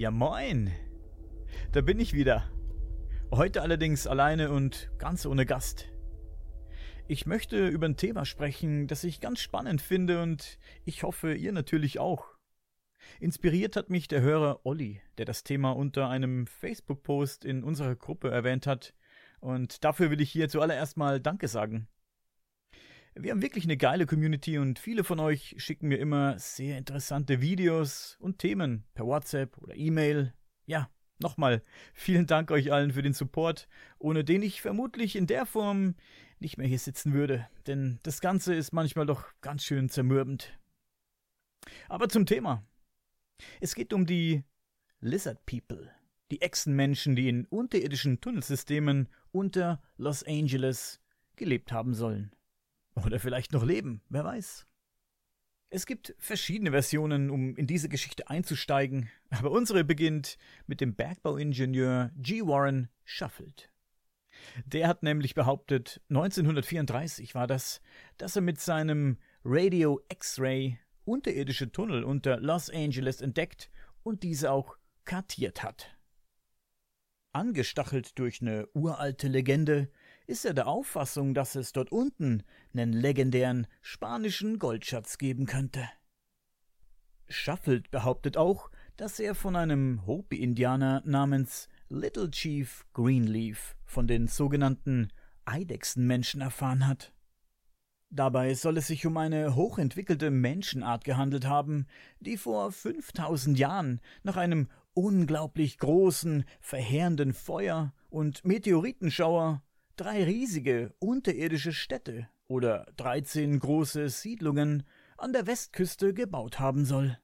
Ja moin. Da bin ich wieder. Heute allerdings alleine und ganz ohne Gast. Ich möchte über ein Thema sprechen, das ich ganz spannend finde und ich hoffe, ihr natürlich auch. Inspiriert hat mich der Hörer Olli, der das Thema unter einem Facebook-Post in unserer Gruppe erwähnt hat, und dafür will ich hier zuallererst mal Danke sagen. Wir haben wirklich eine geile Community und viele von euch schicken mir immer sehr interessante Videos und Themen per WhatsApp oder E-Mail. Ja, nochmal vielen Dank euch allen für den Support, ohne den ich vermutlich in der Form nicht mehr hier sitzen würde, denn das Ganze ist manchmal doch ganz schön zermürbend. Aber zum Thema. Es geht um die Lizard People, die Echsenmenschen, die in unterirdischen Tunnelsystemen unter Los Angeles gelebt haben sollen. Oder vielleicht noch leben, wer weiß. Es gibt verschiedene Versionen, um in diese Geschichte einzusteigen, aber unsere beginnt mit dem Bergbauingenieur G. Warren Shuffled. Der hat nämlich behauptet, 1934 war das, dass er mit seinem Radio X-Ray unterirdische Tunnel unter Los Angeles entdeckt und diese auch kartiert hat. Angestachelt durch eine uralte Legende ist er der Auffassung, dass es dort unten nen legendären spanischen Goldschatz geben könnte. Shuffled behauptet auch, dass er von einem Hopi-Indianer namens Little Chief Greenleaf von den sogenannten Eidechsenmenschen erfahren hat. Dabei soll es sich um eine hochentwickelte Menschenart gehandelt haben, die vor 5000 Jahren nach einem unglaublich großen, verheerenden Feuer und Meteoritenschauer drei riesige unterirdische Städte oder dreizehn große Siedlungen an der Westküste gebaut haben soll.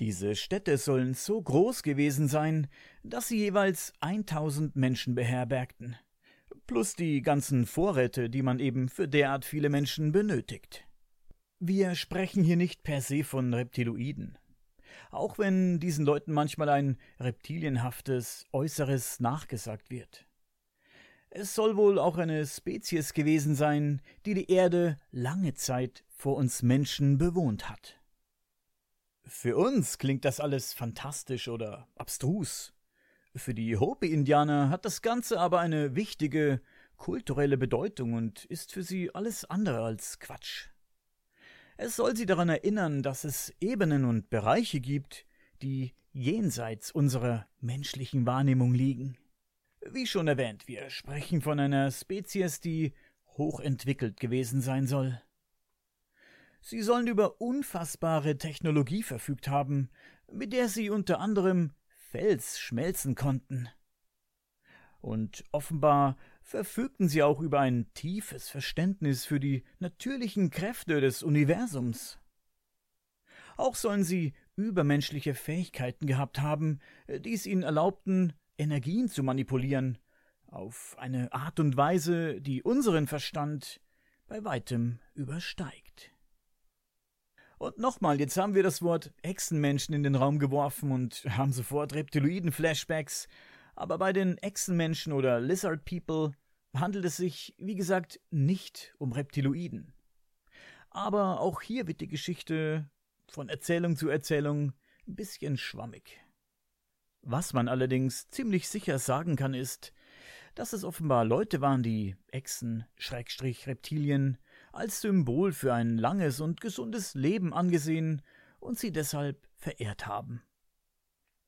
Diese Städte sollen so groß gewesen sein, dass sie jeweils 1000 Menschen beherbergten, plus die ganzen Vorräte, die man eben für derart viele Menschen benötigt. Wir sprechen hier nicht per se von Reptiloiden. Auch wenn diesen Leuten manchmal ein reptilienhaftes Äußeres nachgesagt wird. Es soll wohl auch eine Spezies gewesen sein, die die Erde lange Zeit vor uns Menschen bewohnt hat. Für uns klingt das alles fantastisch oder abstrus. Für die Hopi-Indianer hat das Ganze aber eine wichtige kulturelle Bedeutung und ist für sie alles andere als Quatsch. Es soll sie daran erinnern, dass es Ebenen und Bereiche gibt, die jenseits unserer menschlichen Wahrnehmung liegen. Wie schon erwähnt, wir sprechen von einer Spezies, die hochentwickelt gewesen sein soll. Sie sollen über unfassbare Technologie verfügt haben, mit der sie unter anderem Fels schmelzen konnten. Und offenbar verfügten sie auch über ein tiefes Verständnis für die natürlichen Kräfte des Universums. Auch sollen sie übermenschliche Fähigkeiten gehabt haben, die es ihnen erlaubten, Energien zu manipulieren, auf eine Art und Weise, die unseren Verstand bei weitem übersteigt. Und nochmal, jetzt haben wir das Wort Echsenmenschen in den Raum geworfen und haben sofort Reptiloiden-Flashbacks, aber bei den Echsenmenschen oder Lizard People handelt es sich, wie gesagt, nicht um Reptiloiden. Aber auch hier wird die Geschichte von Erzählung zu Erzählung ein bisschen schwammig. Was man allerdings ziemlich sicher sagen kann, ist, dass es offenbar Leute waren, die Echsen, Schrägstrich Reptilien, als Symbol für ein langes und gesundes Leben angesehen und sie deshalb verehrt haben.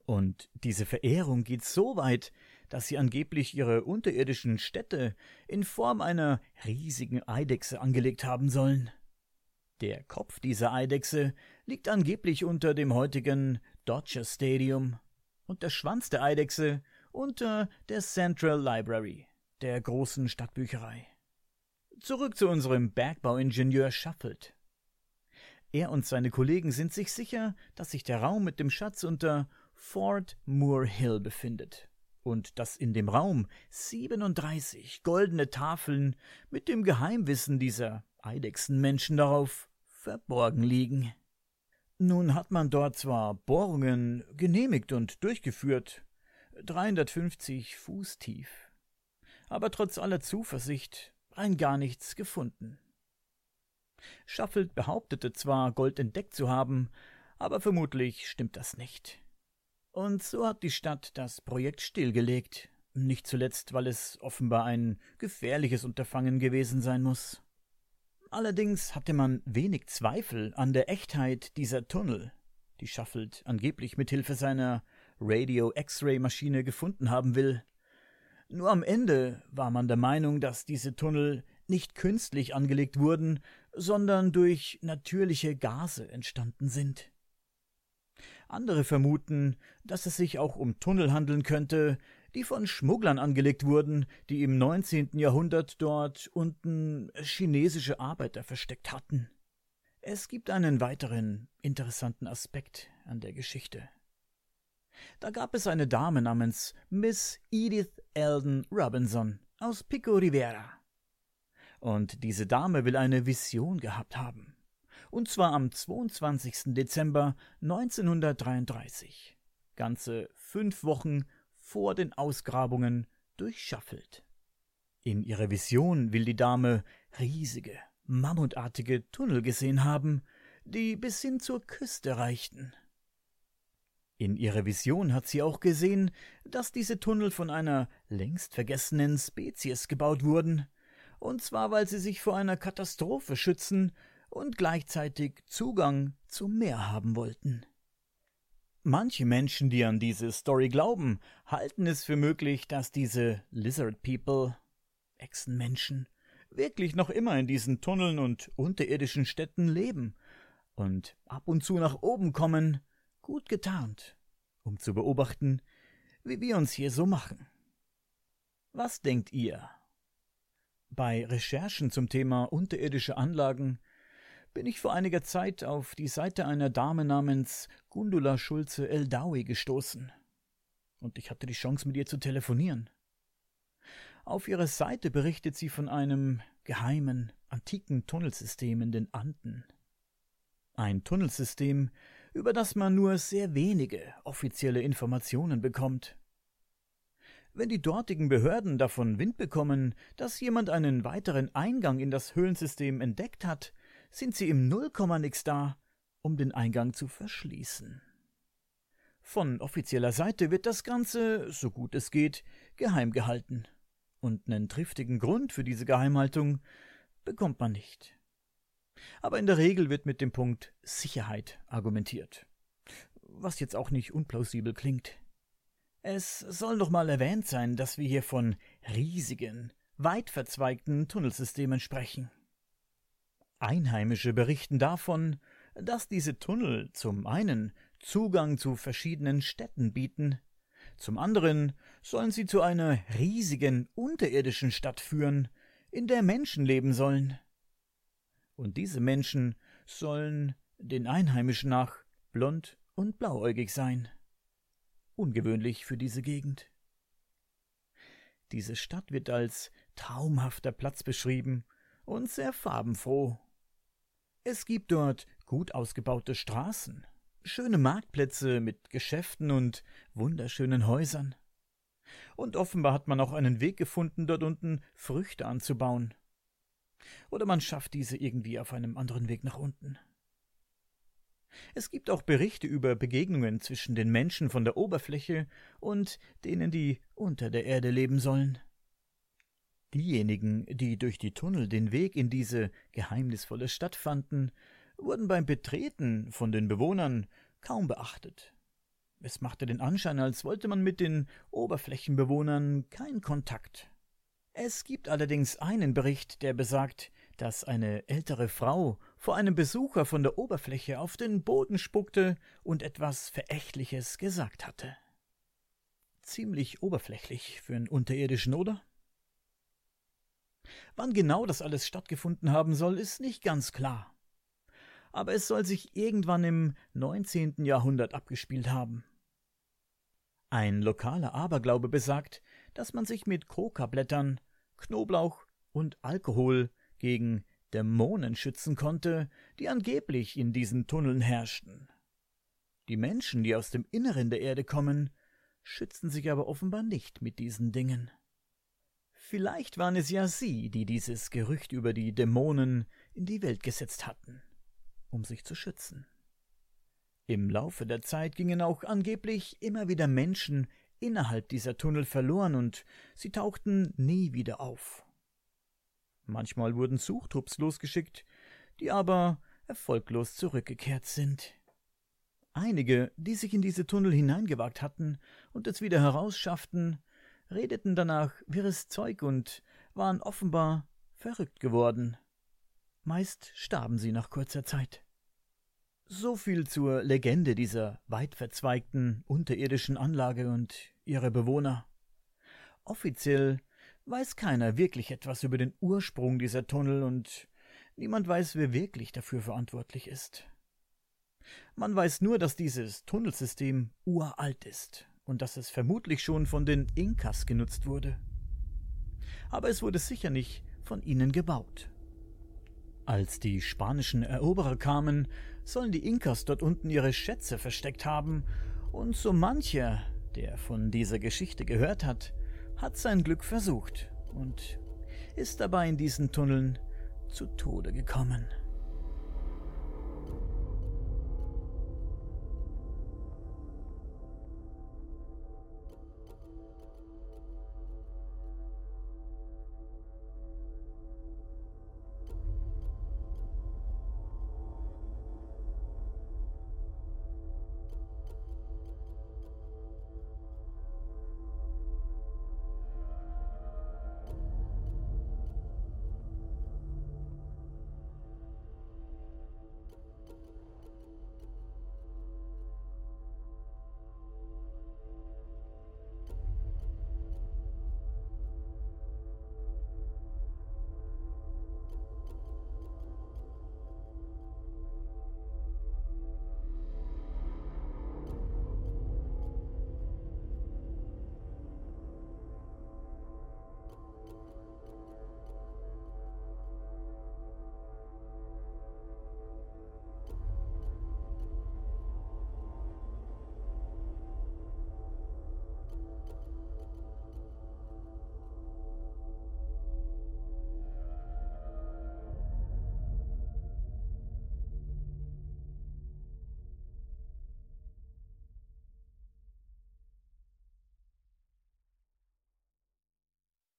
Und diese Verehrung geht so weit, dass sie angeblich ihre unterirdischen Städte in Form einer riesigen Eidechse angelegt haben sollen. Der Kopf dieser Eidechse liegt angeblich unter dem heutigen Dodger Stadium und der Schwanz der Eidechse unter der Central Library, der großen Stadtbücherei. Zurück zu unserem Bergbauingenieur Shuffled. Er und seine Kollegen sind sich sicher, dass sich der Raum mit dem Schatz unter Fort Moore Hill befindet und dass in dem Raum 37 goldene Tafeln mit dem Geheimwissen dieser Eidechsenmenschen darauf verborgen liegen. Nun hat man dort zwar Bohrungen genehmigt und durchgeführt, 350 Fuß tief, aber trotz aller Zuversicht rein gar nichts gefunden. Shuffled behauptete zwar, Gold entdeckt zu haben, aber vermutlich stimmt das nicht. Und so hat die Stadt das Projekt stillgelegt, nicht zuletzt, weil es offenbar ein gefährliches Unterfangen gewesen sein muss. Allerdings hatte man wenig Zweifel an der Echtheit dieser Tunnel, die Shuffelt angeblich mit Hilfe seiner Radio-X-Ray-Maschine gefunden haben will. Nur am Ende war man der Meinung, dass diese Tunnel nicht künstlich angelegt wurden, sondern durch natürliche Gase entstanden sind. Andere vermuten, dass es sich auch um Tunnel handeln könnte, die von Schmugglern angelegt wurden, die im 19. Jahrhundert dort unten chinesische Arbeiter versteckt hatten. Es gibt einen weiteren interessanten Aspekt an der Geschichte. Da gab es eine Dame namens Miss Edith Eldon Robinson aus Pico Rivera. Und diese Dame will eine Vision gehabt haben. Und zwar am 22. Dezember 1933. Ganze fünf Wochen vor den Ausgrabungen durchschaffelt. In ihrer Vision will die Dame riesige, mammutartige Tunnel gesehen haben, die bis hin zur Küste reichten. In ihrer Vision hat sie auch gesehen, dass diese Tunnel von einer längst vergessenen Spezies gebaut wurden, und zwar weil sie sich vor einer Katastrophe schützen und gleichzeitig Zugang zum Meer haben wollten. Manche Menschen, die an diese Story glauben, halten es für möglich, dass diese Lizard People, Echsenmenschen, wirklich noch immer in diesen Tunneln und unterirdischen Städten leben und ab und zu nach oben kommen, gut getarnt, um zu beobachten, wie wir uns hier so machen. Was denkt ihr? Bei Recherchen zum Thema unterirdische Anlagen bin ich vor einiger Zeit auf die Seite einer Dame namens Gundula Schulze Eldawi gestoßen. Und ich hatte die Chance, mit ihr zu telefonieren. Auf ihrer Seite berichtet sie von einem geheimen, antiken Tunnelsystem in den Anden. Ein Tunnelsystem, über das man nur sehr wenige offizielle Informationen bekommt. Wenn die dortigen Behörden davon Wind bekommen, dass jemand einen weiteren Eingang in das Höhlensystem entdeckt hat, sind sie im Nullkommanix da, um den Eingang zu verschließen. Von offizieller Seite wird das Ganze, so gut es geht, geheim gehalten. Und einen triftigen Grund für diese Geheimhaltung bekommt man nicht aber in der Regel wird mit dem Punkt Sicherheit argumentiert. Was jetzt auch nicht unplausibel klingt. Es soll doch mal erwähnt sein, dass wir hier von riesigen, weit verzweigten Tunnelsystemen sprechen. Einheimische berichten davon, dass diese Tunnel zum einen Zugang zu verschiedenen Städten bieten, zum anderen sollen sie zu einer riesigen unterirdischen Stadt führen, in der Menschen leben sollen. Und diese Menschen sollen den Einheimischen nach blond und blauäugig sein. Ungewöhnlich für diese Gegend. Diese Stadt wird als traumhafter Platz beschrieben und sehr farbenfroh. Es gibt dort gut ausgebaute Straßen, schöne Marktplätze mit Geschäften und wunderschönen Häusern. Und offenbar hat man auch einen Weg gefunden, dort unten Früchte anzubauen. Oder man schafft diese irgendwie auf einem anderen Weg nach unten. Es gibt auch Berichte über Begegnungen zwischen den Menschen von der Oberfläche und denen, die unter der Erde leben sollen. Diejenigen, die durch die Tunnel den Weg in diese geheimnisvolle Stadt fanden, wurden beim Betreten von den Bewohnern kaum beachtet. Es machte den Anschein, als wollte man mit den Oberflächenbewohnern keinen Kontakt. Es gibt allerdings einen Bericht, der besagt, dass eine ältere Frau vor einem Besucher von der Oberfläche auf den Boden spuckte und etwas Verächtliches gesagt hatte. Ziemlich oberflächlich für einen Unterirdischen, oder? Wann genau das alles stattgefunden haben soll, ist nicht ganz klar. Aber es soll sich irgendwann im 19. Jahrhundert abgespielt haben. Ein lokaler Aberglaube besagt, dass man sich mit Kokablättern Knoblauch und Alkohol gegen Dämonen schützen konnte, die angeblich in diesen Tunneln herrschten. Die Menschen, die aus dem Inneren der Erde kommen, schützen sich aber offenbar nicht mit diesen Dingen. Vielleicht waren es ja sie, die dieses Gerücht über die Dämonen in die Welt gesetzt hatten, um sich zu schützen. Im Laufe der Zeit gingen auch angeblich immer wieder Menschen innerhalb dieser Tunnel verloren und sie tauchten nie wieder auf. Manchmal wurden Suchtrupps losgeschickt, die aber erfolglos zurückgekehrt sind. Einige, die sich in diese Tunnel hineingewagt hatten und es wieder herausschafften, redeten danach wirres Zeug und waren offenbar verrückt geworden. Meist starben sie nach kurzer Zeit. So viel zur Legende dieser weit verzweigten unterirdischen Anlage und ihrer Bewohner. Offiziell weiß keiner wirklich etwas über den Ursprung dieser Tunnel und niemand weiß, wer wirklich dafür verantwortlich ist. Man weiß nur, dass dieses Tunnelsystem uralt ist und dass es vermutlich schon von den Inkas genutzt wurde. Aber es wurde sicher nicht von ihnen gebaut. Als die spanischen Eroberer kamen, sollen die Inkas dort unten ihre Schätze versteckt haben, und so mancher, der von dieser Geschichte gehört hat, hat sein Glück versucht und ist dabei in diesen Tunneln zu Tode gekommen.